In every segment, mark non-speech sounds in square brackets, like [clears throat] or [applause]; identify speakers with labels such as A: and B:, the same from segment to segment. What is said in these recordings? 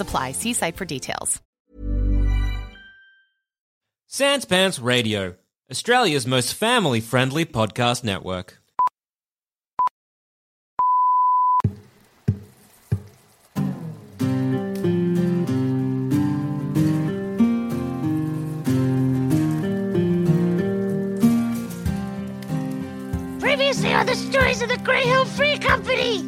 A: apply. See site for details.
B: Sans Pants Radio, Australia's most family friendly podcast network.
C: Previously on the stories of the Grey Hill Free Company.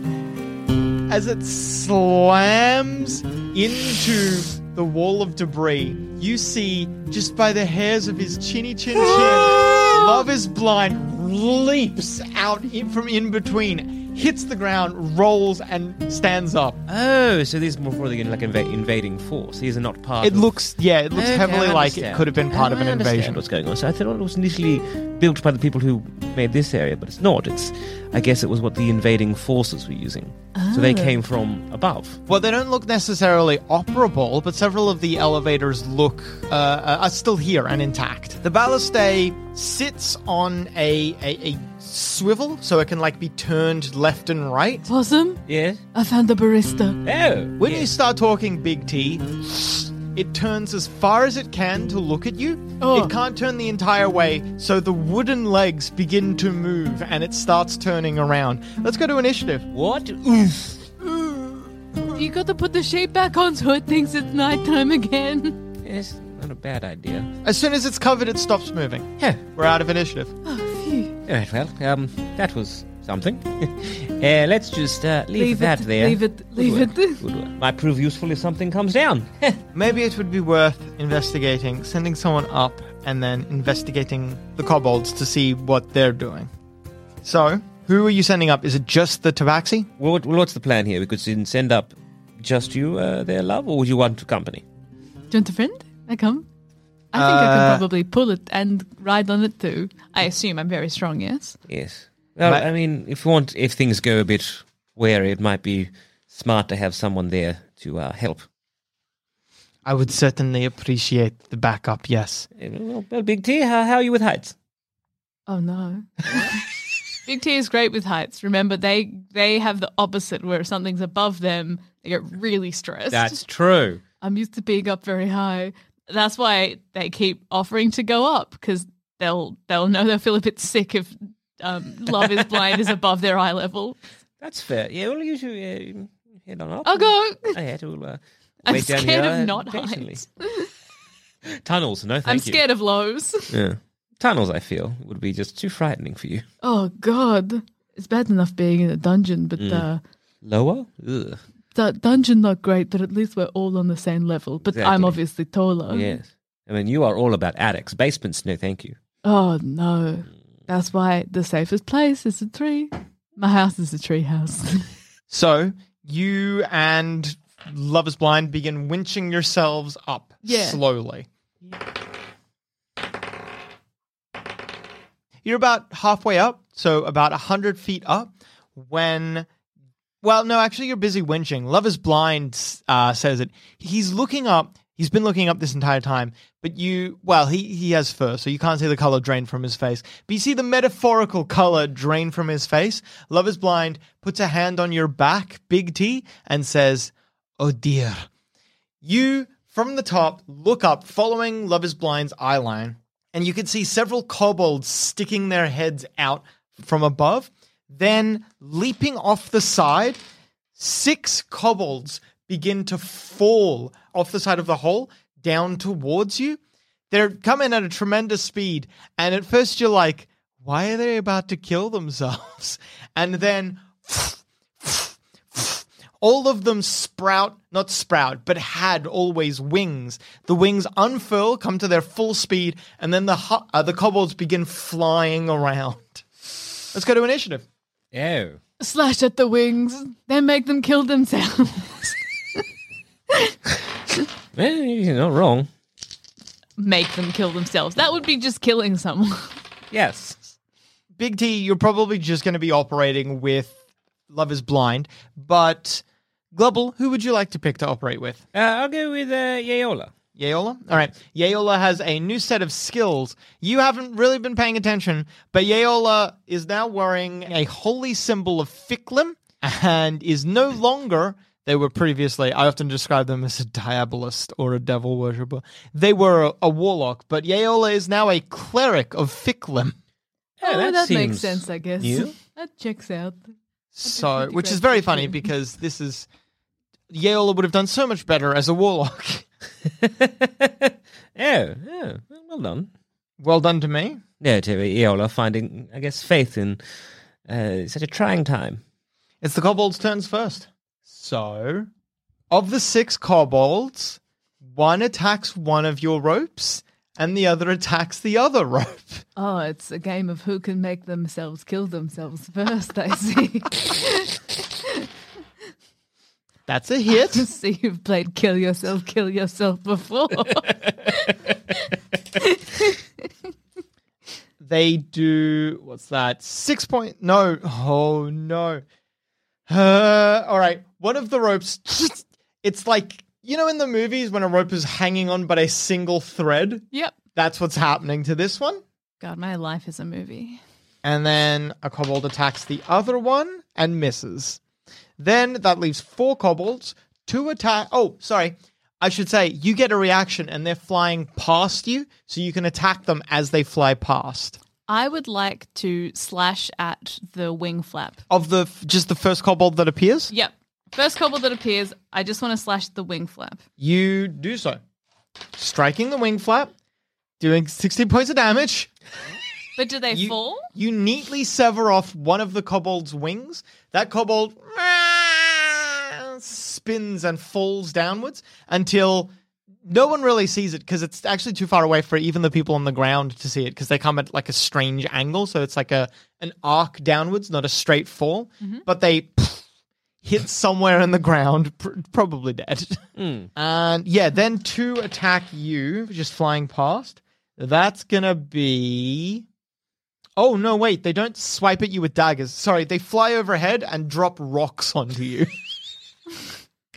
D: as it slams into the wall of debris, you see just by the hairs of his chinny chin chin, [laughs] Love is Blind leaps out in, from in between, hits the ground, rolls, and stands up.
E: Oh, so these are more for the like inva- invading force. These are not part.
D: It
E: of...
D: looks, yeah, it looks
E: Okay,
D: heavily
E: I
D: like it
E: understand.
D: could have been part of an
E: understand
D: invasion.
E: What's going on? So I thought it was initially built by the people who made this area, but it's not. It's, I guess, it was what the invading forces were using. So they came from above.
D: Well, they don't look necessarily operable, but several of the elevators look uh, uh, are still here and intact. The ballista sits on a, a a swivel, so it can like be turned left and right.
F: Possum,
E: Yeah.
F: I found the ballista.
E: Oh.
D: When
E: yes.
D: you start talking Big T, it turns as far as it can to look at you.
F: Oh.
D: It can't turn the entire way, so the wooden legs begin to move and it starts turning around. Let's go to initiative.
E: What? Oof.
F: You got to put the shape back on so it thinks it's nighttime again.
E: It's not a bad idea.
D: As soon as it's covered, it stops moving.
E: Yeah.
D: We're out of initiative.
F: Oh, phew.
E: All right. Well, um, that was something. [laughs] uh, let's just uh, leave,
F: Leave
E: that
F: it,
E: there.
F: leave it,
E: Good
F: leave
E: work,
F: it.
E: Good work. Might prove useful if something comes down. [laughs]
D: Maybe it would be worth investigating, sending someone up, and then investigating the kobolds to see what they're doing. So, who are you sending up? Is it just the tabaxi?
E: well, what, what's the plan here? We could s- send up just you uh, there, love, or would you want company?
F: Do you want a friend? I come. I think I
D: Uh,
F: can probably pull it and ride on it too. I assume I'm very strong, yes?
E: Yes. Well, I mean, if you want, if things go a bit wary, it might be smart to have someone there to uh, help.
D: I would certainly appreciate the backup, yes.
E: Uh, Well, well, Big T, how, how are you with heights?
F: Oh no. [laughs] Big T is great with heights. Remember, they they have the opposite where if something's above them, they get really stressed.
E: That's true.
F: I'm used to being up very high. That's why they keep offering to go up because they'll they'll know they'll feel a bit sick if um, Love is Blind is above their eye level.
E: That's fair. Yeah, well, you should uh, head on up.
F: I'll go.
E: I had to uh,
F: I'm
E: wait down
F: scared
E: here
F: of not
E: patiently.
F: heights.
E: Tunnels, no, thank
F: I'm
E: you.
F: scared of lows.
E: Yeah. Tunnels, I feel, would be just too frightening for you.
F: Oh God, it's bad enough being in a dungeon, but
E: Mm.
F: uh,
E: Lower? Ugh.
F: the dungeon not great. But at least we're all on the same level. But I'm
E: Exactly.
F: obviously taller.
E: Yes. I mean, you are all about attics. Basements, no, thank you.
F: Oh no, that's why the safest place is a tree. My house is a tree house. [laughs]
D: So, you and Love is Blind begin winching yourselves up
F: Yeah.
D: slowly. You're about halfway up, so about 100 feet up, when. Well, no, actually, you're busy winching. Love is Blind uh, says it. He's looking up. He's been looking up this entire time, but you, well, he, he has fur, so you can't see the color drain from his face. But you see the metaphorical color drain from his face. Love is Blind puts a hand on your back, Big T, and says, Oh dear. You, from the top, look up, following Love is Blind's eye line, and you can see several kobolds sticking their heads out from above. Then, leaping off the side, six kobolds begin to fall off the side of the hole down towards you. They're coming at a tremendous speed, and at first you're like, "Why are they about to kill themselves?" [laughs] And then all of them sprout, not sprout, but had always wings. The wings unfurl, come to their full speed, and then the hu- uh, the kobolds begin flying around. [laughs] Let's go to initiative.
E: Oh.
F: Slash at the wings, then make them kill themselves. [laughs]
E: Eh, you're not wrong.
F: make them kill themselves. That would be just killing someone.
E: Yes.
D: Big T, you're probably just going to be operating with Love is Blind, but Glubble, who would you like to pick to operate with?
E: Uh, I'll go with uh, Yeola.
D: Yeola? All right. Yeola has a new set of skills. You haven't really been paying attention, but Yeola is now wearing a holy symbol of Fiklim and is no longer. They were previously, I often describe them as a diabolist or a devil worshipper. They were a, a warlock, but Yeola is now a cleric of Fiklim.
E: Oh, that
F: that makes sense, I guess.
E: new.
F: That checks out.
D: So, which is very funny because this is. Yeola would have done so much better as a warlock. [laughs] [laughs]
E: oh, oh, well done.
D: well done to me.
E: Yeah, to Yeola finding, I guess, faith in uh, such a trying time.
D: It's the kobolds' turns first. So, of the six kobolds, one attacks one of your ropes and the other attacks the other rope. [laughs]
F: Oh, it's a game of who can make themselves kill themselves first, I see. [laughs]
D: That's a hit. [laughs]
F: see you've played Kill Yourself, Kill Yourself before.
D: they do, what's that? Six point, no. Oh, no. Uh, all right. One of the ropes, [laughs] it's like, you know, in the movies when a rope is hanging on but a single thread?
F: yep.
D: That's what's happening to this one.
F: God, my life is a movie.
D: And then a kobold attacks the other one and misses. Then that leaves four kobolds. Two attack. Oh, sorry. I should say you get a reaction and they're flying past you, so you can attack them as they fly past.
F: I would like to slash at the wing flap.
D: Of the just the first kobold that appears,
F: Yep. First kobold that appears, I just want to slash the wing flap.
D: you do so, striking the wing flap, doing sixty points of damage.
F: But do they
D: You-
F: fall?
D: You neatly sever off one of the kobold's wings. That kobold ah, spins and falls downwards until no one really sees it because it's actually too far away for even the people on the ground to see it because they come at like a strange angle. So it's like a an arc downwards, not a straight fall. Mm-hmm. But they [laughs] hit somewhere in the ground, pr- probably dead. Hmm. [laughs] And yeah, then two attack you, just flying past. That's gonna be. Oh no! Wait, they don't swipe at you with daggers. Sorry, they fly overhead and drop rocks onto you.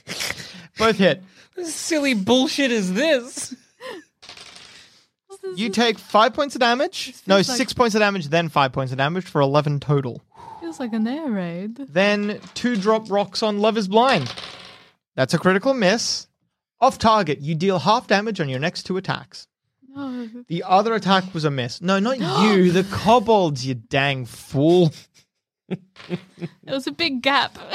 D: [laughs] Both hit.
E: What silly bullshit is this?
D: You take five points of damage. No,
F: like-
D: six points of damage, then five points of damage for eleven total.
F: Feels like an air raid.
D: Then two drop rocks on Love is Blind. That's a critical miss. Off target, you deal half damage on your next two attacks.
F: No.
D: The other attack was a miss. No, not [gasps] you, the kobolds, you dang fool.
F: It was a big gap. [laughs]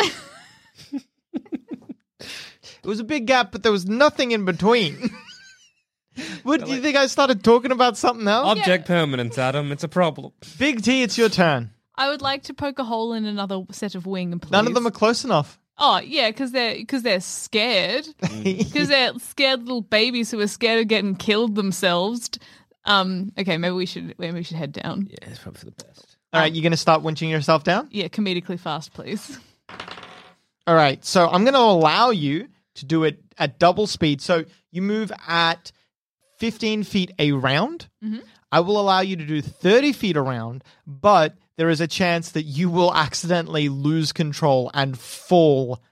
D: It was a big gap, but there was nothing in between. [laughs] what do you think I started talking about something else?
E: Object permanence, Adam. It's a problem.
D: Big T, it's your turn.
F: I would like to poke a hole in another set of wing, please.
D: None of them are close enough.
F: Oh yeah, because they're because they're scared. [laughs] Because they're scared little babies who are scared of getting killed themselves. Um. Okay, maybe we should maybe we should head down.
E: Yeah, it's probably for the best.
D: All right, you're going to start winching yourself down?
F: Yeah, comedically fast, please.
D: All right, so I'm going to allow you to do it at double speed. So you move at 15 feet a round. I will allow you to do 30 feet around, but there is a chance that you will accidentally lose control and fall.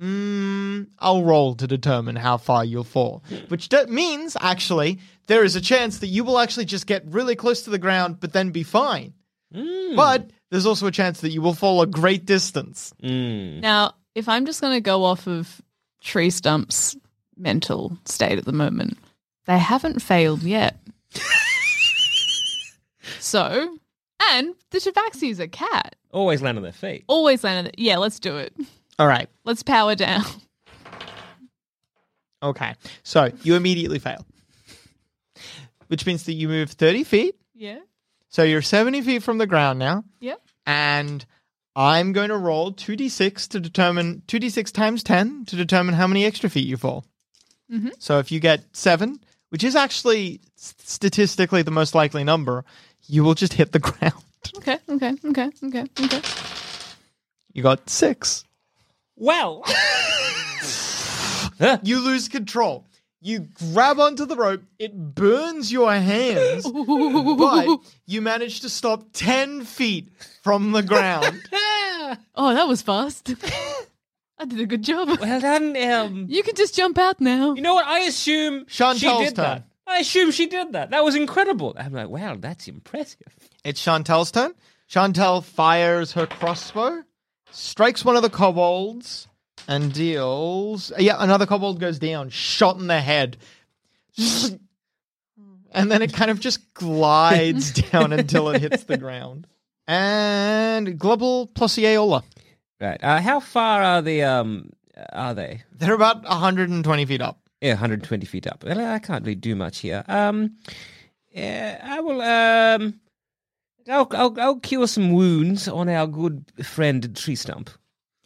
D: Mm, I'll roll to determine how far you'll fall, which d- means actually there is a chance that you will actually just get really close to the ground, but then be fine. But there's also a chance that you will fall a great distance.
E: Mm.
F: Now, if I'm just going to go off of Tree Stump's mental state at the moment, they haven't failed yet. [laughs] so, and the Tabaxi's a cat.
E: Always land on their feet.
F: Always landed. Yeah, let's do it.
D: All right.
F: Let's power down.
D: Okay. So you immediately fail, which means that you move 30 feet.
F: Yeah.
D: So you're 70 feet from the ground now.
F: Yep.
D: And I'm going to roll 2d6 to determine 2d6 times 10 to determine how many extra feet you fall. Mm-hmm. So if you get seven, which is actually statistically the most likely number, you will just hit the [laughs] ground.
F: Okay. Okay. Okay. Okay. Okay.
D: You got six.
E: Well, [laughs]
D: You lose control. You grab onto the rope, it burns your hands, [laughs] but you manage to stop 10 feet from the ground. [laughs]
F: Oh, that was fast. [laughs] I did a good job.
E: well done. Um,
F: You can just jump out now.
E: you know what? I assume she
D: Chantel's
E: did
D: turn.
E: that. I assume she did that. That was incredible. I'm like, wow, that's impressive.
D: It's Chantel's turn. Chantel fires her crossbow, strikes one of the kobolds, and deals. Yeah, another kobold goes down, shot in the head. [laughs] And then it kind of just glides down until it hits the ground. And Glubble plus Yeola.
E: Right. Uh, how far are the um are they?
D: They're about 120 feet up.
E: Yeah, 120 feet up. Well, I can't really do much here. Um, yeah, I will. Um, I'll, I'll I'll cure some wounds on our good friend Tree Stump.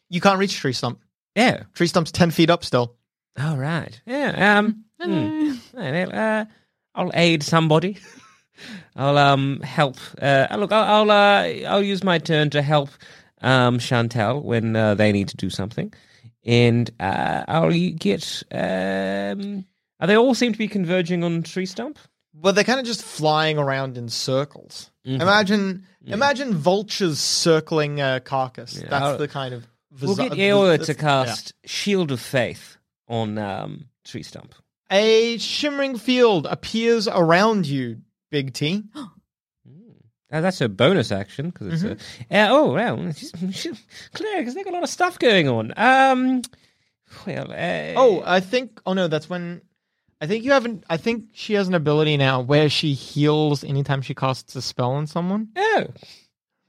D: You can't reach Tree Stump.
E: Yeah.
D: Tree Stump's 10 feet up still.
E: All right. Yeah. Um. [laughs] hmm. Right, well, uh, I'll aid somebody. [laughs] I'll um help. Uh, look, I'll I'll, uh, I'll use my turn to help um Chantel when uh, they need to do something, and uh, I'll get. Um, are they all seem to be converging on Tree Stump?
D: Well, they're kind of just flying around in circles. Imagine, imagine vultures circling a carcass. That's
E: I'll-
D: the kind of.
E: We'll get Yeola
D: that's-
E: to
D: yeah.
E: cast Shield of Faith on um, Tree Stump.
D: A shimmering field appears around you, Big T. [gasps]
E: Uh, that's a bonus action because it's a. Uh, oh well, [laughs] she's, she's clear because they got a lot of stuff going on. Um, well, uh,
D: Oh, I think. Oh no, that's when. I think you haven't. I think she has an ability now where she heals anytime she casts a spell on someone.
E: oh,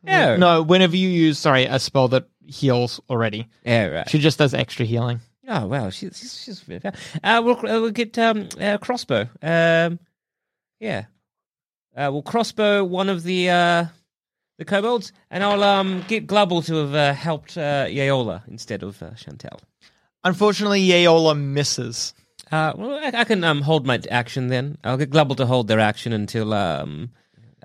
E: oh,
D: No, whenever you use sorry a spell that heals already,
E: yeah, right.
D: she just does extra healing.
E: Oh well, she's she's, she's very fair. Uh, we'll uh, we'll get um uh, crossbow. Um, yeah, uh, we'll crossbow one of the uh the kobolds, and I'll um get Glubble to have uh, helped uh, Yeola instead of uh, Chantel.
D: Unfortunately, Yeola misses.
E: Uh, well, I, I can um hold my action then. I'll get Glubble to hold their action until um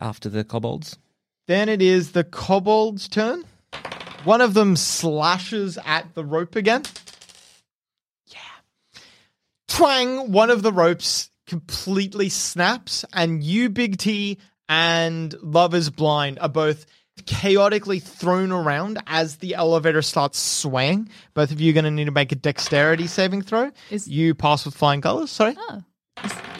E: after the kobolds.
D: Then it is the kobold's turn. One of them slashes at the rope again. Yeah. Twang! One of the ropes completely snaps, and you, Big T, and Love is Blind are both chaotically thrown around as the elevator starts swaying. Both of you are going to need to make a dexterity saving throw.
F: Is-
D: you pass with flying colors. Sorry. Oh.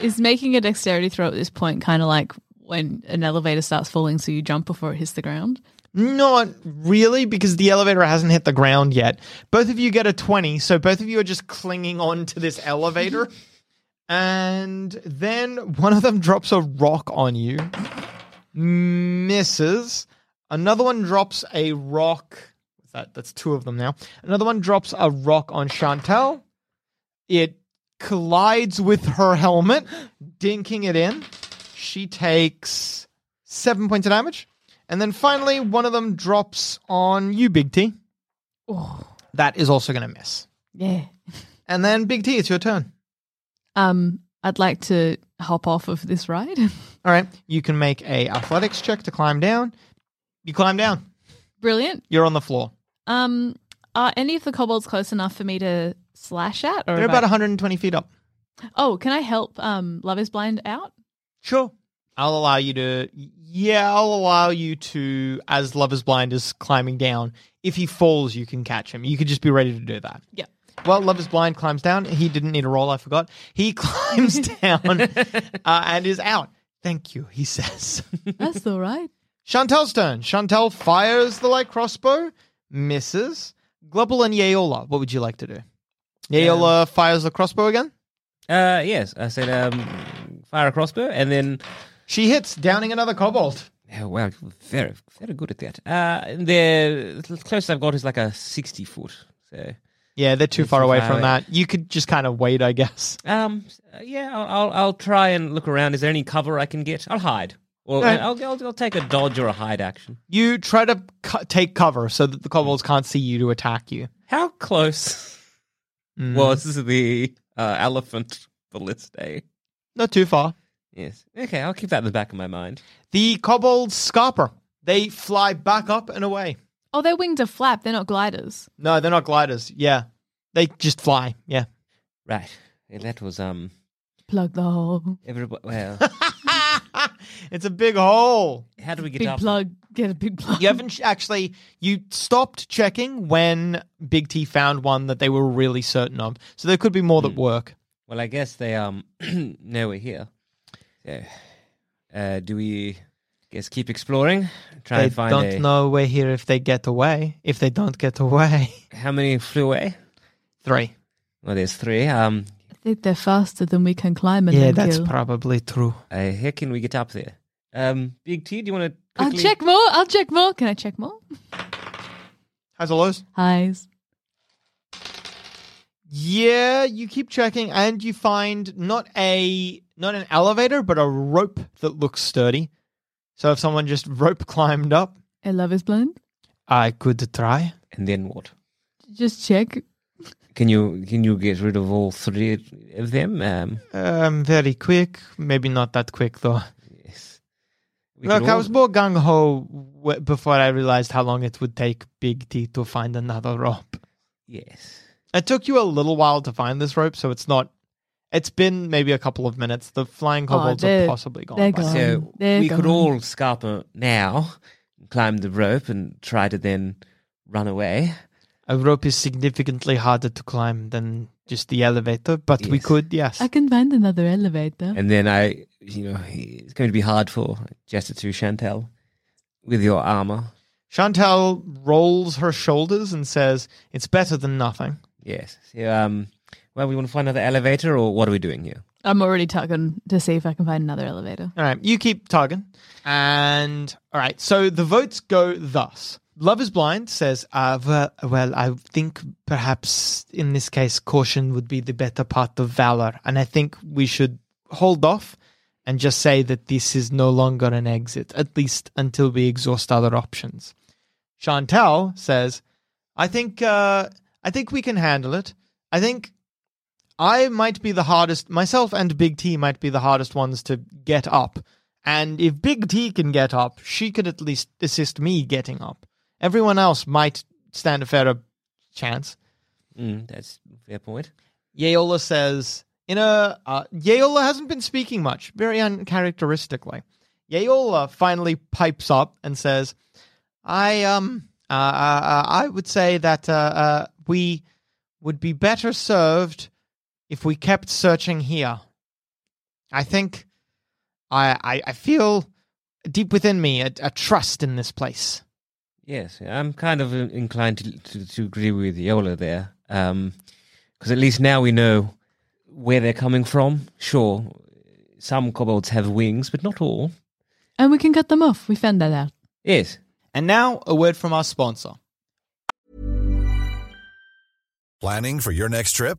F: Is making a dexterity throw at this point kind of like when an elevator starts falling, so you jump before it hits the ground?
D: Not really, because the elevator hasn't hit the ground yet. Both of you get a 20, so both of you are just clinging on to this elevator. [laughs] and then one of them drops a rock on you, misses. Another one drops a rock. That? That's two of them now. Another one drops a rock on Chantel. It collides with her helmet, dinking it in. She takes seven points of damage. And then finally, one of them drops on you, Big T. That is also going to miss.
F: Yeah.
D: And then, Big T, it's your turn.
F: Um, I'd like to hop off of this ride. [laughs]
D: All right, you can make a athletics check to climb down. You climb down.
F: Brilliant.
D: You're on the floor.
F: Um, are any of the kobolds close enough for me to slash at? Or
D: They're about
F: I-
D: 120 feet up.
F: Oh, can I help um Love is Blind out?
D: Sure. I'll allow you to. Yeah, I'll allow you to, as Love is Blind is climbing down. If he falls, you can catch him. You could just be ready to do that.
F: Yeah.
D: Well, Love is Blind climbs down. He didn't need a roll, I forgot. He [laughs] climbs down [laughs] uh, and is out. Thank you, he says. [laughs]
F: That's all right.
D: Chantel's turn. Chantel fires the light crossbow, misses. Glubble and Yeola, what would you like to do? Yeola fires the crossbow again.
E: Uh, yes, I said um, fire a crossbow, and then
D: She hits, downing another kobold.
E: oh, wow, very very good at that. Uh, the closest I've got is like a sixty foot. So
D: Yeah, they're too
E: They're
D: far
E: too
D: away
E: far
D: from
E: away.
D: that. You could just kind of wait, I guess.
E: Um, yeah, I'll, I'll I'll try and look around. Is there any cover I can get? I'll hide, or
D: Right.
E: I'll, I'll I'll take a dodge or a hide action.
D: You try to take cover so that the kobolds can't see you to attack you.
E: How close
D: Mm.
E: was the uh, elephant ballista?
D: Not too far.
E: Yes. Okay, I'll keep that in the back of my mind.
D: The kobolds scarper. They fly back up and away.
F: Oh, their wings are flap. They're not gliders.
D: No, they're not gliders. Yeah. They just fly. Yeah.
E: Right. Yeah, that was um.
F: Plug the hole.
E: Everybody. Well, [laughs]
D: it's a big hole.
E: how do we get
F: Big
E: up?
F: plug. Get a big plug.
D: You haven't sh- actually. You stopped checking when Big T found one that they were really certain of. So there could be more that work.
E: Well, I guess they um [clears throat] know we're here. So, uh, do we guess keep exploring? Try
D: They
E: and find
D: don't
E: a,
D: know we're here if they get away. If they don't get away, [laughs]
E: how many flew away.
D: three.
E: Well, there's three. Um,
F: I think they're faster than we can climb and
D: yeah,
F: then
D: that's
F: kill.
D: probably true.
E: uh, how can we get up there? Um, Big T, do you want to?
F: I'll check more. I'll check more. Can I check more?
D: How's it, Lowe's?
F: Highs.
D: Yeah, you keep checking and you find not a not an elevator, but a rope that looks sturdy. So if someone just rope climbed up,
F: I love is blind.
D: I could try.
E: And then what?
F: Just check.
E: Can you can you get rid of all three of them? Um,
D: Um, very quick. Maybe not that quick though.
E: yes. We
D: Look,
E: could
D: I
E: all-
D: was more gung ho w- before I realized how long it would take Big T to find another rope.
E: Yes.
D: It took you a little while to find this rope, so it's not. It's been maybe a couple of minutes. The flying kobolds are
F: they're-
D: possibly gone.
F: they're gone.
E: So
F: they're
E: we could
F: gone.
E: all scarper now, climb the rope, and try to then run away.
D: A rope is significantly harder to climb than just the elevator, but we could, yes.
F: I can find another elevator.
E: And then I, you know, it's going to be hard for gesture to Chantel with your armor.
D: Chantel rolls her shoulders and says, "It's better than nothing."
E: Yes. So, um, well, we want to find another elevator, or what are we doing here?
F: I'm already tugging to see if I can find another elevator.
D: All right, you keep tugging, and all right. So the votes go thus: Love is blind says, uh, well, "Well, I think perhaps in this case, caution would be the better part of valor, and I think we should hold off." And just say that this is no longer an exit, at least until we exhaust other options. Chantel says, "I think uh, I think we can handle it. I think I might be the hardest, myself and Big T might be the hardest ones to get up. And if Big T can get up, she could at least assist me getting up. Everyone else might stand a fairer chance.
E: Mm, that's a fair point.
D: Yeola says, in a, uh, Yeola hasn't been speaking much, very uncharacteristically. Yeola finally pipes up and says, I, um, uh, uh, uh, I would say that, uh, uh, we would be better served if we kept searching here. I think, I, I, I feel deep within me a, a trust in this place.
E: Yes, I'm kind of inclined to to, to agree with Yeola there, um, because at least now we know where they're coming from. Sure, some kobolds have wings, but not all.
F: And we can cut them off. We found that out.
E: Yes,
D: And now, a word from our sponsor.
G: Planning for your next trip?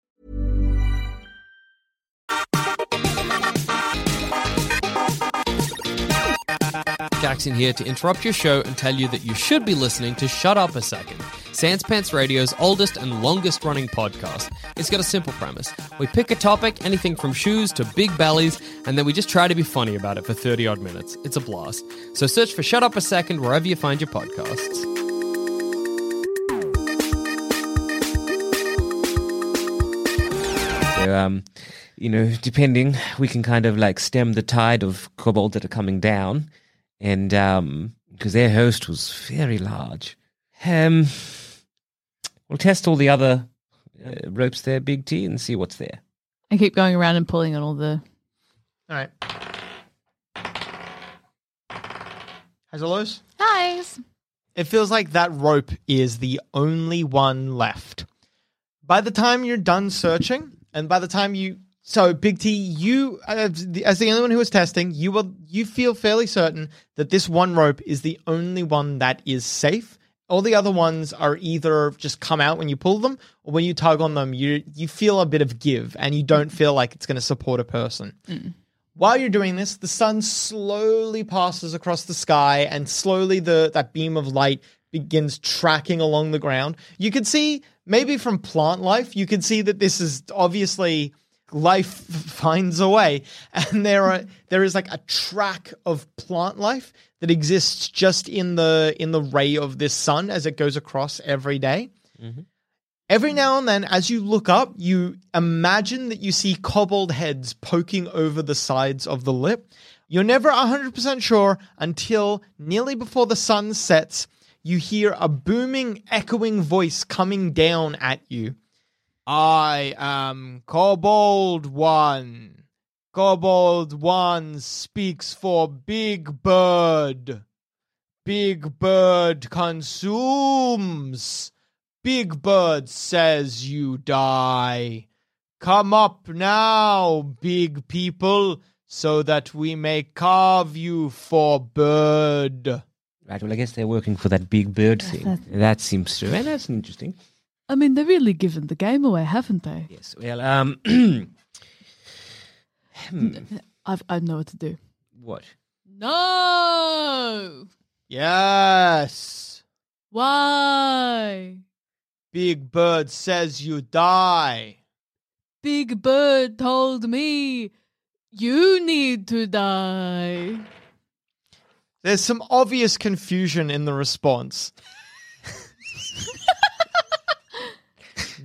B: Jackson here to interrupt your show and tell you that you should be listening to Shut Up a Second, Sans Pants Radio's oldest and longest running podcast. It's got a simple premise. We pick a topic, anything from shoes to big bellies, and then we just try to be funny about it for 30 odd minutes. It's a blast. So search for Shut Up a Second wherever you find your podcasts.
E: so um, you know, depending, we can kind of like stem the tide of kobolds that are coming down, and um, because their host was very large, um, we'll test all the other uh, ropes there, Big T, and see what's there.
F: I keep going around and pulling on all the.
D: All right. Has it loose?
F: Guys!
D: It feels like that rope is the only one left. By the time you're done searching, and by the time you so Big T, you as the only one who was testing, you will you feel fairly certain that this one rope is the only one that is safe. All the other ones are either just come out when you pull them, or when you tug on them, you you feel a bit of give, and you don't feel like it's going to support a person. Mm. While you're doing this, the sun slowly passes across the sky, and slowly the that beam of light begins tracking along the ground. You could see, maybe from plant life, you could see that this is obviously life [laughs] finds a way, and there are there is like a track of plant life that exists just in the in the ray of this sun as it goes across every day. Mm-hmm. Every now and then, as you look up, you imagine that you see kobold heads poking over the sides of the lip. You're never 100% sure until nearly before the sun sets, you hear a booming, echoing voice coming down at you. I am Kobold One. Kobold One speaks for Big Bird. Big Bird consumes. Big Bird says you die. Come up now, big people, so that we may carve you for bird.
E: Right. Well, I guess they're working for that big bird thing. That seems to. And that's interesting.
F: I mean, they've really given the game away, haven't they?
E: Yes. Well, um, [clears throat]
F: I've, I know what to do.
E: what?
F: No!
D: Yes.
F: Why?
D: Big Bird says you die.
F: Big Bird told me you need to die.
D: There's some obvious confusion in the response. [laughs]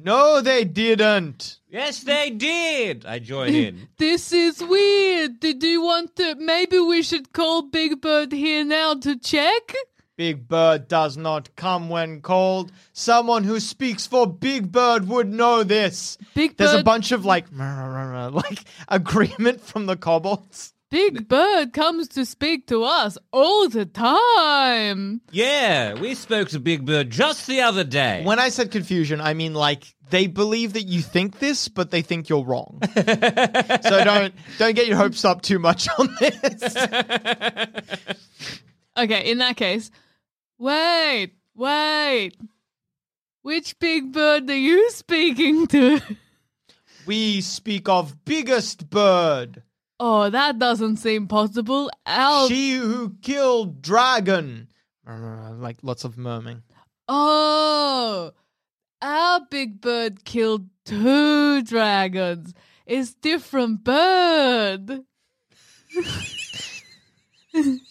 D: no, they didn't.
E: Yes, they did. I join in.
F: This is weird. Did you want to? Maybe we should call Big Bird here now to check?
D: Big Bird does not come when called. Someone who speaks for Big Bird would know this.
F: Big
D: There's a
F: Bird-
D: bunch of like, [laughs] like agreement from the kobolds.
F: Big Bird comes to speak to us all the time.
E: yeah, we spoke to Big Bird just the other day.
D: When I said confusion, I mean like they believe that you think this, but they think you're wrong. [laughs] so don't don't get your hopes up too much on this. [laughs]
F: Okay, in that case, wait, wait. Which Big Bird are you speaking to?
D: we speak of biggest bird,
F: Oh, that doesn't seem possible. Our
D: she who killed dragon. [laughs] Like lots of murmuring.
F: Oh, our big bird killed two dragons. It's different bird. [laughs]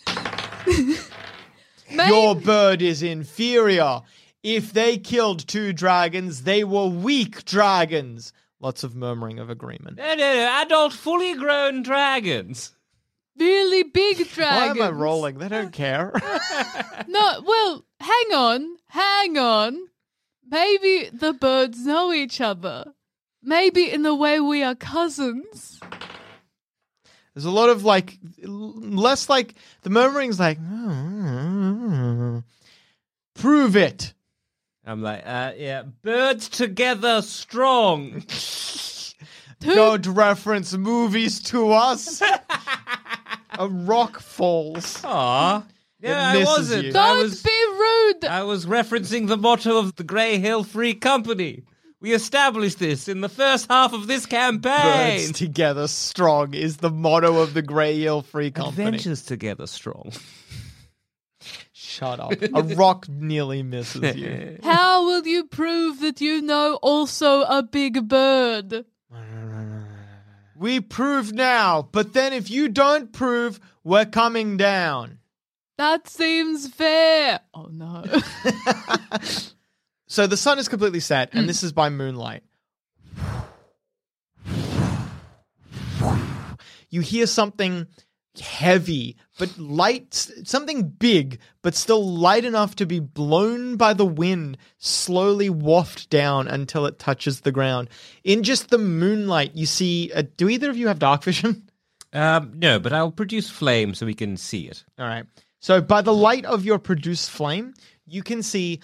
D: Your bird is inferior. If they killed two dragons, they were weak dragons. Lots of murmuring of agreement.
E: No, no, no, adult, fully grown dragons.
F: really big dragons. [laughs]
D: Why
F: dragons.
D: am I rolling? They don't care. [laughs]
F: No, well, hang on, hang on. Maybe the birds know each other. Maybe in the way we are cousins.
D: There's a lot of like, less like the murmuring's like, hmm, hmm, hmm, prove it.
E: I'm like, uh, yeah, birds together strong. [laughs]
D: Don't reference movies to us. [laughs] a rock falls.
E: Aw. Yeah, I wasn't.
D: you.
E: I
F: Don't
E: was,
F: be rude.
E: I was referencing the motto of the Grey Hill Free Company. We established this in the first half of this campaign.
D: Birds together strong is the motto of the Grey Hill Free Company.
E: Adventures together strong.
D: Shut up. [laughs] A rock nearly misses you. [laughs]
F: How will you prove that you know also a big bird?
D: We prove now, but then if you don't prove, we're coming down.
F: That seems fair. Oh no. [laughs]
D: So the sun is completely set, and hmm. this is by moonlight. You hear something heavy but light something big but still light enough to be blown by the wind, slowly waft down until it touches the ground. In just the moonlight, you see. Uh, do either of you have dark vision? [laughs]
E: Um, no, but I'll produce flame so we can see it.
D: All right. So by the light of your produced flame, you can see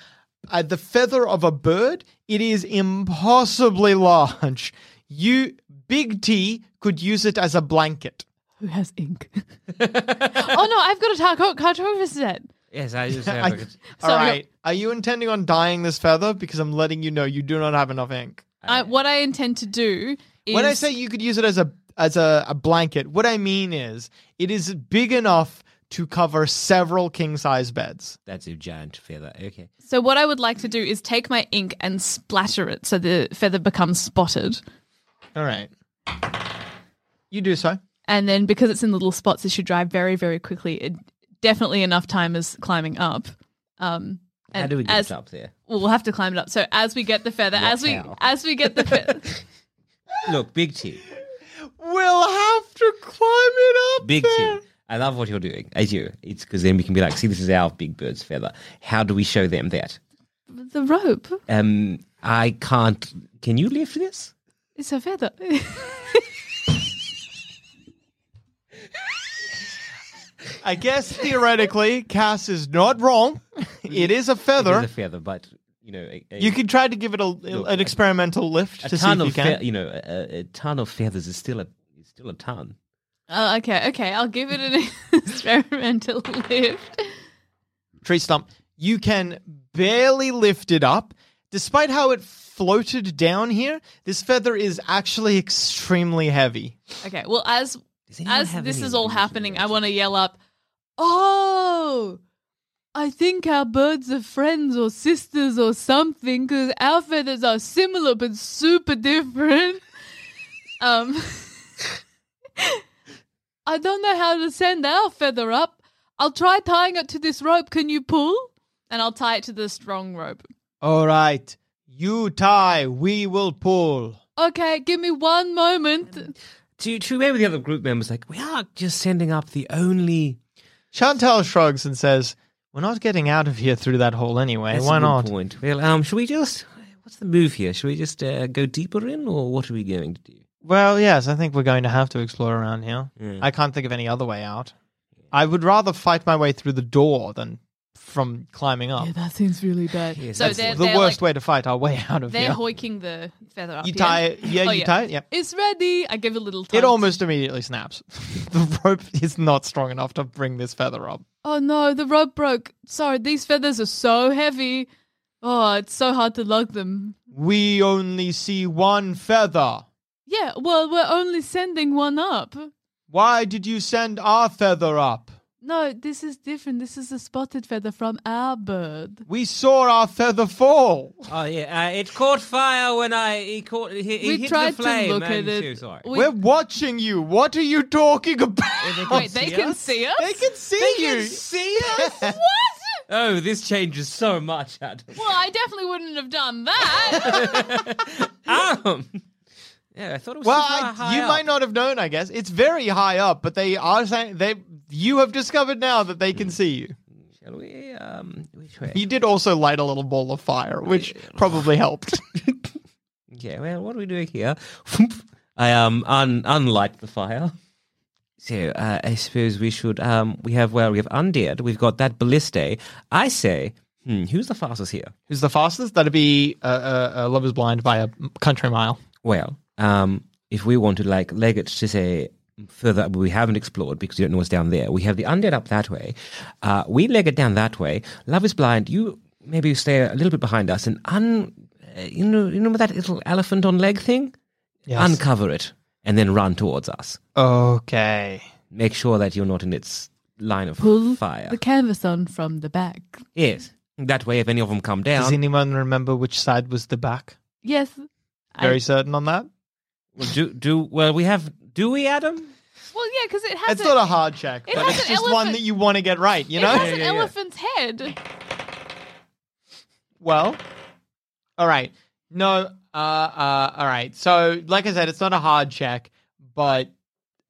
D: uh, the feather of a bird. It is impossibly large. You, Big T, could use it as a blanket.
F: Who has ink? [laughs] oh no, I've got a tar- cartographer set.
E: Yes, I just [laughs] have like a-
D: all
F: Sorry.
D: right. Are you intending on dyeing this feather? Because I'm letting you know you do not have enough ink.
F: I, what I intend to do is
D: When I say you could use it as a as a, a blanket, what I mean is it is big enough to cover several king size beds.
E: That's a giant feather. Okay.
F: so what I would like to do is take my ink and splatter it so the feather becomes spotted.
D: All right. You do so.
F: And then because it's in little spots, it should dry very, very quickly. It, definitely enough time is climbing up. Um,
E: How
F: and
E: do we get
F: as,
E: up there?
F: Well, we'll have to climb it up. So as we get the feather,
E: What
F: as we
E: how?
F: as we get the feather, [laughs]
E: Look, Big T.
D: We'll have to climb it up.
E: Big
D: there.
E: T. I love what you're doing. I do. It's because then we can be like, see, this is our big bird's feather. How do we show them that?
F: the rope
E: Um, I can't. Can you lift this?
F: It's a feather. [laughs]
D: I guess theoretically, Cass is not wrong. [laughs] It is a feather.
E: is a feather, but you know, a, a,
D: you could try to give it a, an experimental lift
E: a
D: to see
E: ton
D: if you
E: of
D: can.
E: fe- you know, a, a ton of feathers is still a is still a ton.
F: oh, okay, okay, I'll give it an [laughs] experimental lift.
D: Tree stump. You can barely lift it up. Despite how it floated down here, this feather is actually extremely heavy.
F: Okay, well, as as this is all happening, I want to yell up, "Oh!" I think our birds are friends or sisters or something because our feathers are similar but super different. [laughs] um, [laughs] I don't know how to send our feather up. I'll try tying it to this rope. Can you pull? And I'll tie it to the strong rope.
D: All right. You tie, we will pull.
F: Okay, give me one moment.
E: To to maybe the other group members, like we are just sending up the only.
D: Chantel shrugs and says, We're not getting out of here through that hole anyway.
E: That's
D: Why
E: a good
D: not?
E: Point. Well, um, should we just? What's the move here? Should we just uh, go deeper in, or what are we going to do?
D: Well, yes, I think we're going to have to explore around here.
E: Yeah.
D: I can't think of any other way out. I would rather fight my way through the door than from climbing up.
F: Yeah, that seems really bad.
E: Yes,
F: so
E: that's
F: they're,
D: the
F: they're
D: worst
F: like,
D: way to fight our way [laughs] out of there.
F: They're
D: here.
F: hoiking the feather up.
D: You
F: yeah?
D: tie it. Yeah,
F: Oh,
D: you tie it. Yeah.
F: It's ready. I give a little tug.
D: It almost immediately snaps. [laughs] the rope is not strong enough to bring this feather up.
F: Oh no, the rope broke. Sorry, these feathers are so heavy. Oh, it's so hard to lug them.
D: We only see one feather.
F: Yeah, well, we're only sending one up.
D: Why did you send our feather up?
F: No, this is different. This is a spotted feather from our bird.
D: We saw our feather fall.
E: Oh yeah, uh, it caught fire when I he caught he, he
F: we
E: hit
F: tried
E: the flame.
F: to look at it.
E: sorry.
F: We-
D: We're watching you. What are you talking about?
F: Wait, they [laughs] can see us?
D: They can see
E: They
D: you.
E: can see [laughs] us.
F: What?
E: Oh, this changes so much, Adam.
F: Well, I definitely wouldn't have done that. [laughs]
E: Um, yeah, I thought it was
D: Well, I, you
E: up.
D: might not have known. I guess it's very high up, but they are saying they. You have discovered now that they can see you.
E: Shall we? Um, which way?
D: You did also light a little ball of fire, which [laughs] probably helped. [laughs]
E: Okay, well, what are we doing here? [laughs] I um un unlight the fire. So uh, I suppose we should um we have well we have undead we've got that ballista. I say, hmm, who's the fastest here?
D: Who's the fastest? That'd be uh, uh, uh, Love is Blind by a country mile.
E: Well, um, if we want to like leg it to say further we haven't explored because you don't know what's down there. We have the undead up that way. Uh, we leg it down that way. Love is blind. You maybe stay a little bit behind us and un, uh, you know, you know that little elephant on leg thing.
D: Yes.
E: Uncover it and then run towards us.
D: Okay.
E: Make sure that you're not in its line of
F: Pull
E: fire.
F: the canvas on from the back.
E: yes. That way, if any of them come down,
D: Does anyone remember which side was the back?
F: Yes.
D: Very
F: I,
D: certain on that.
E: Well, do do well. We have. Do we, Adam?
F: well, yeah, because it has
D: It's
F: a,
D: not a hard check,
F: it
D: but
F: has
D: it's
F: an
D: just one
F: elephant-
D: that you want to get right. You know.
F: it
D: know.
F: has an elephant's head.
D: Well, all right. No, uh, uh, all right. So, like I said, it's not a hard check, but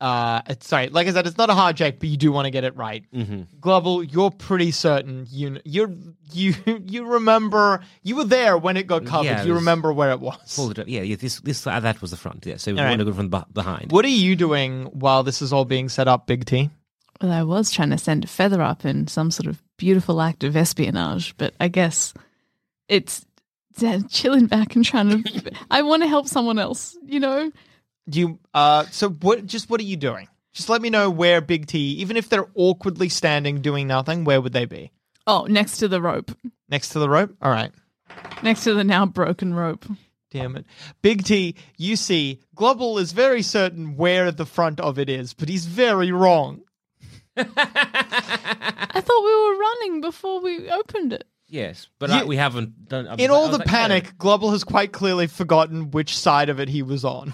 D: Uh, it's sorry, like I said, it's not a hard check, but you do want to get it right.
E: Mm-hmm.
D: Glubble, you're pretty certain you you you [laughs] you remember you were there when it got covered.
E: Yeah, it
D: you
E: was-
D: remember where it was.
E: Pulled it up. Yeah, yeah. This, this, uh, that was the front. Yeah. So we
D: All
E: want to go from the behind.
D: What are you doing while this is all being set up, Big T?
F: Well, I was trying to send a feather up in some sort of beautiful act of espionage, but I guess it's chilling back and trying to. [laughs] I want to help someone else, you know?
D: Do you uh so what just what are you doing? Just let me know where Big T, even if they're awkwardly standing doing nothing, where would they be?
F: Oh, next to the rope.
D: Next to the rope? All right.
F: Next to the now broken rope.
D: Damn it. Big T, you see, Glubble is very certain where the front of it is, but he's very wrong. [laughs]
F: I thought we were running before we opened it.
E: Yes, but
D: You-
E: uh, we haven't done. I was
D: In
E: like- I
D: all
E: was
D: the
E: like,
D: panic, Glubble has quite clearly forgotten which side of it he was on.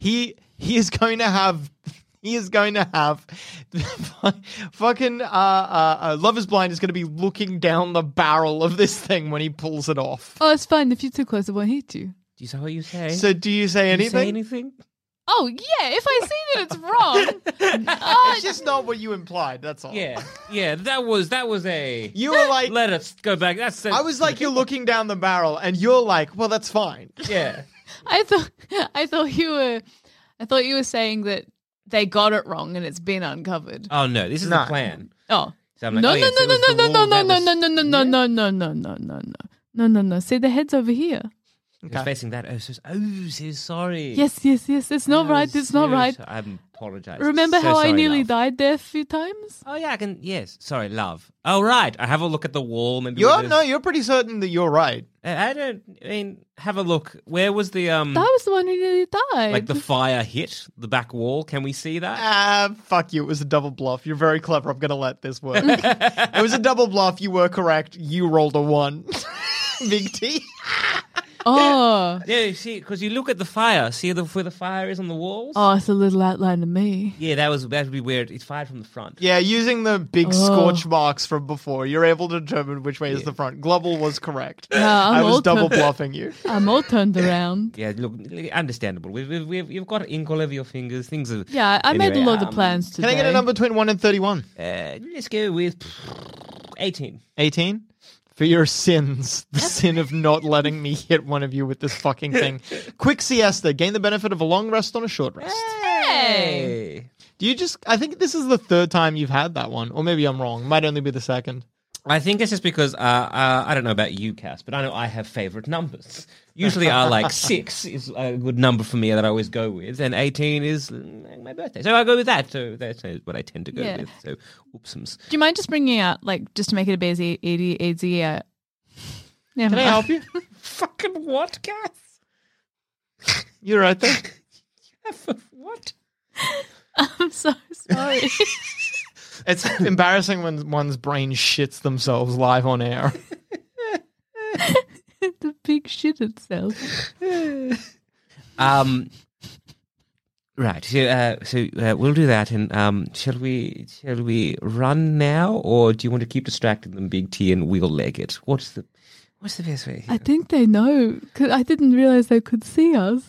D: He he is going to have [laughs] he is going to have [laughs] fucking uh, uh, uh, Love is Blind is going to be looking down the barrel of this thing when he pulls it off.
F: Oh, it's fine. If you're too close, it won't hit you.
E: Do you say what you say?
D: So do you say
E: Do you
D: anything?
E: say anything?
F: Oh, yeah. If I see that it's wrong. [laughs] oh,
D: It's just not what you implied. That's all.
E: Yeah, yeah. That was that was a.
D: You were like,
E: Let us go back. That's.
D: I was like, you're looking down the barrel, and you're like, well, that's fine.
E: Yeah.
F: I thought [laughs] I thought you were I thought you were saying that they got it wrong and it's been uncovered.
E: Oh no, this is
D: No.
E: the plan.
F: Oh.
E: So I'm like,
F: no,
E: oh,
F: no,
E: yeah, so
F: no,
E: it
F: no,
E: was
F: no,
E: the
F: no,
E: wall
F: no,
E: that
F: no,
E: was-
F: no, no, no, no, no, no, no, no, no, no. No, no, no. See, the head's over here.
E: It was facing that. Oh, so, oh, so sorry.
F: Yes, yes, yes. It's not
E: Oh,
F: right. It's not
E: so
F: right.
E: so- I apologize.
F: Remember
E: So
F: how I nearly
E: love.
F: died there a few times?
E: Oh yeah, I can. Yes, sorry, love. Oh right, I have a look at the wall. Maybe
D: You're no, you're pretty certain that you're right.
E: I I don't. I mean, have a look. Where was the um?
F: That was the one who nearly died.
E: Like the fire hit the back wall. Can we see that?
D: Ah, fuck you. It was a double bluff. You're very clever. I'm going to let this work. [laughs] it was a double bluff. You were correct. You rolled a one. [laughs] Big T. [laughs]
F: oh,
E: Yeah, you see, because you look at the fire. See the, where the fire is on the walls.
F: oh, it's a little outline of me.
E: Yeah, that was that would be weird. It's fired from the front.
D: Yeah, using the big
F: Oh.
D: scorch marks from before, you're able to determine which way is the front. Glubble was correct.
F: Yeah, I'm
D: I was
F: all
D: double
F: turned-
D: bluffing you. [laughs]
F: I'm all turned around.
E: Yeah, look, understandable. We've, we've, we've you've got ink all over your fingers. Things are.
F: Yeah, I made a
E: Anyway,
F: lot of
E: um,
F: plans today.
D: Can I get a number between 1 and 31?
E: Uh, let's go with eighteen.
D: 18? For your sins, the sin of not letting me hit one of you with this fucking thing. [laughs] Quick siesta, gain the benefit of a long rest on a short rest.
E: Hey.
D: Do you just, I think this is the third time you've had that one, or maybe I'm wrong. Might only be the second.
E: I think it's just because uh, uh, I don't know about you, Cass, but I know I have favorite numbers. Usually, I like [laughs] six is a good number for me that I always go with, and eighteen is mm, my birthday, so I go with that. So that's uh, what I tend to go
F: Yeah.
E: with. So, oopsums.
F: Do you mind just bringing out, like, just to make it a bit easy, easy, easy, uh, Never
D: Can I
F: mind.
D: help you? [laughs]
E: Fucking what, Cass?
D: You're right there. [laughs]
E: what?
F: I'm so sorry.
D: It's [laughs] embarrassing when one's brain shits themselves live on air. [laughs]
F: the big shit itself. [laughs]
E: Um. Right. So, uh, so uh, we'll do that, and um, shall we? Shall we run now, or do you want to keep distracting them, Big T, and we'll leg it? What's the What's the best way?
F: I think they know. 'cause I didn't realize they could see us.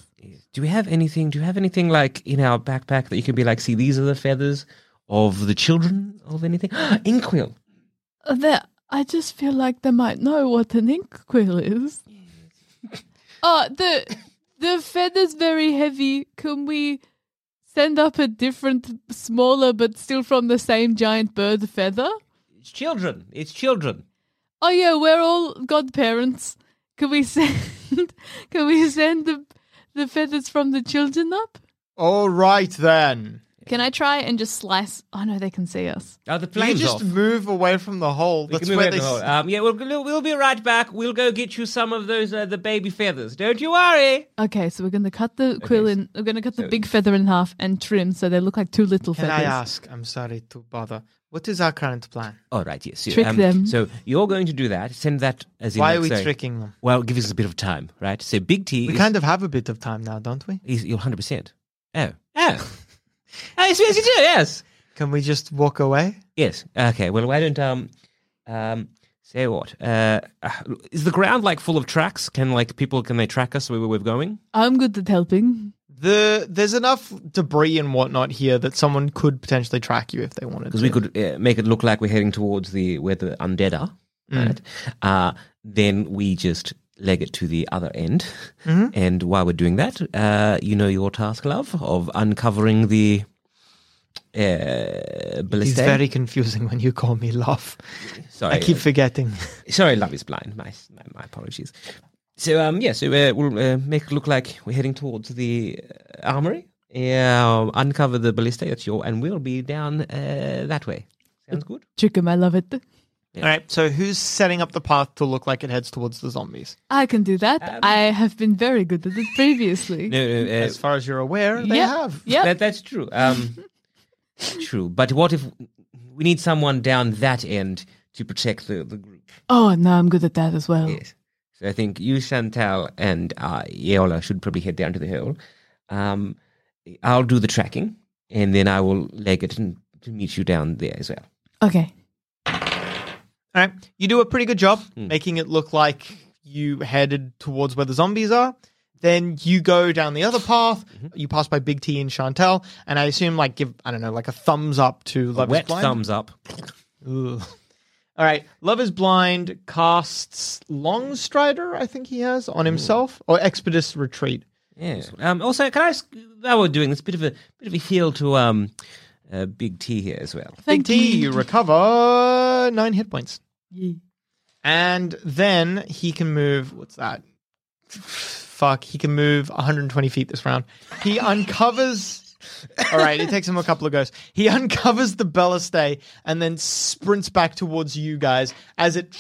E: Do we have anything? Do you have anything like in our backpack that you can be like, see, these are the feathers of the children of anything? [gasps] Inkwell.
F: Uh, That I just feel like they might know what an ink quill is. [laughs] Oh, the the feather's very heavy. Can we send up a different, smaller, but still from the same giant bird feather?
E: It's children. It's children.
F: Oh yeah, we're all godparents. Can we [laughs] send? Can we send the the feathers from the children up?
D: All right then.
F: Can I try and just slice? Oh no, they can see us.
E: Oh, the
D: You
E: flames
D: just
E: off.
D: move away from the hole.
E: We
D: That's
E: can move
D: where
E: it
D: they.
E: the hole. Um, yeah, we'll, we'll we'll be right back. We'll go get you some of those uh, the baby feathers. Don't you worry.
F: Okay, so we're gonna cut the quill
E: so-
F: in. We're gonna cut the
E: so-
F: big feather in half and trim so they look like two little
D: Can
F: feathers.
D: I ask? I'm sorry to bother. What is our current plan?
E: All right. Yes. you-
F: Trick
E: um,
F: them.
E: So you're going to do that. Send that as in.
D: Why
E: like,
D: are we
E: say-
D: tricking them?
E: Well, give us a bit of time, right? So Big T.
D: We
E: is,
D: kind of have a bit of time now, don't we?
E: He's, you're 100. percent Oh. Oh. [laughs] oh, yes, yes, you do. Yes.
D: Can we just walk away?
E: Yes. Okay. Well, why don't um um say what? Uh, uh, is the ground like full of tracks? Can like people can they track us where we're going?
F: I'm good at helping.
D: The there's enough debris and whatnot here that someone could potentially track you if they wanted.
E: because we could uh, make it look like we're heading towards the where the undead are.
D: Mm.
E: Right? Uh, then we just leg it to the other end,
D: Mm-hmm.
E: and while we're doing that, uh, you know your task, love, of uncovering the uh,
D: He's
E: ballista.
D: very confusing when you call me love.
E: Sorry,
D: I keep
E: uh,
D: forgetting. [laughs]
E: sorry, love is blind. My my, my apologies. So um yeah, so uh, we'll uh, make it look like we're heading towards the uh, armory. Yeah, uncover the ballista. That's your, and we'll be down uh, that way. Sounds good.
F: Chicken, I love it.
D: All right, so who's setting up the path to look like it heads towards the zombies?
F: I can do that. I have been very good at it previously. [laughs]
E: No, no, uh,
D: As far as you're aware, they
F: Yep.
D: have.
F: Yeah,
E: That, that's true. Um, [laughs] true. But what if we need someone down that end to protect the, the group?
F: oh, no, I'm good at that as well.
E: Yes. So I think you, Chantel, and uh, Yeola should probably head down to the hill. Um, I'll do the tracking, and then I will leg it and, to meet you down there as well.
F: Okay.
D: All right, you do a pretty good job making it look like you headed towards where the zombies are. Then you go down the other path. You pass by Big T and Chantel, and I assume like give I don't know like a thumbs up to Love is
E: Wet
D: Blind.
E: thumbs up.
D: All right, Love is Blind casts Longstrider. I think he has on himself or Expeditious Retreat.
E: Yeah. Um, also, can I ask, while we're doing this, bit of a bit of a heel to um, uh, Big T here as well.
F: Thank
D: Big T,
F: you.
D: you recover nine hit points.
F: Yeah.
D: And then he can move. What's that? Fuck. He can move 120 feet this round. He uncovers. [laughs] All right, it takes him a couple of goes. He uncovers the ballista and then sprints back towards you guys as it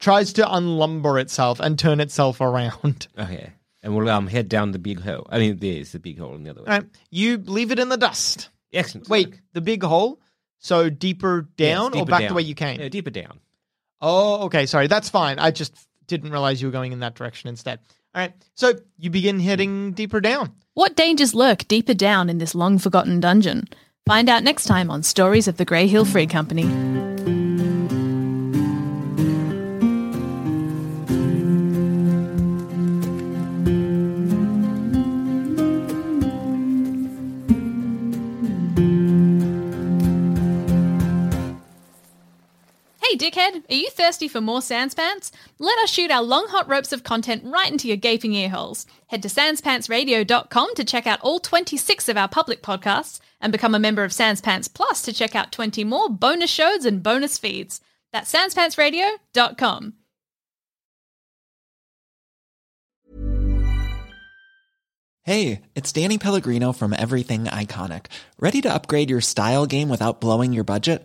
D: tries to unlumber itself and turn itself around.
E: Okay. And we'll um, head down the big hole. I mean, there's the big hole in the other way.
D: All right, you leave it in the dust.
E: Excellent.
D: Wait, the big hole. So deeper
E: Yes,
D: down or
E: deeper
D: back
E: down.
D: the way you came?
E: No, deeper down.
D: Oh, okay. Sorry, that's fine. I just didn't realize you were going in that direction instead. All right. So you begin heading deeper down.
H: What dangers lurk deeper down in this long forgotten dungeon? Find out next time on Stories of the Grey Hill Free Company. Are you thirsty for more Sanspants? Let us shoot our long hot ropes of content right into your gaping ear holes. Head to sanspantsradio.com to check out all 26 of our public podcasts and become a member of Sanspants Plus to check out 20 more bonus shows and bonus feeds. That's sanspantsradio.com.
I: Hey, it's Danny Pellegrino from Everything Iconic. Ready to upgrade your style game without blowing your budget?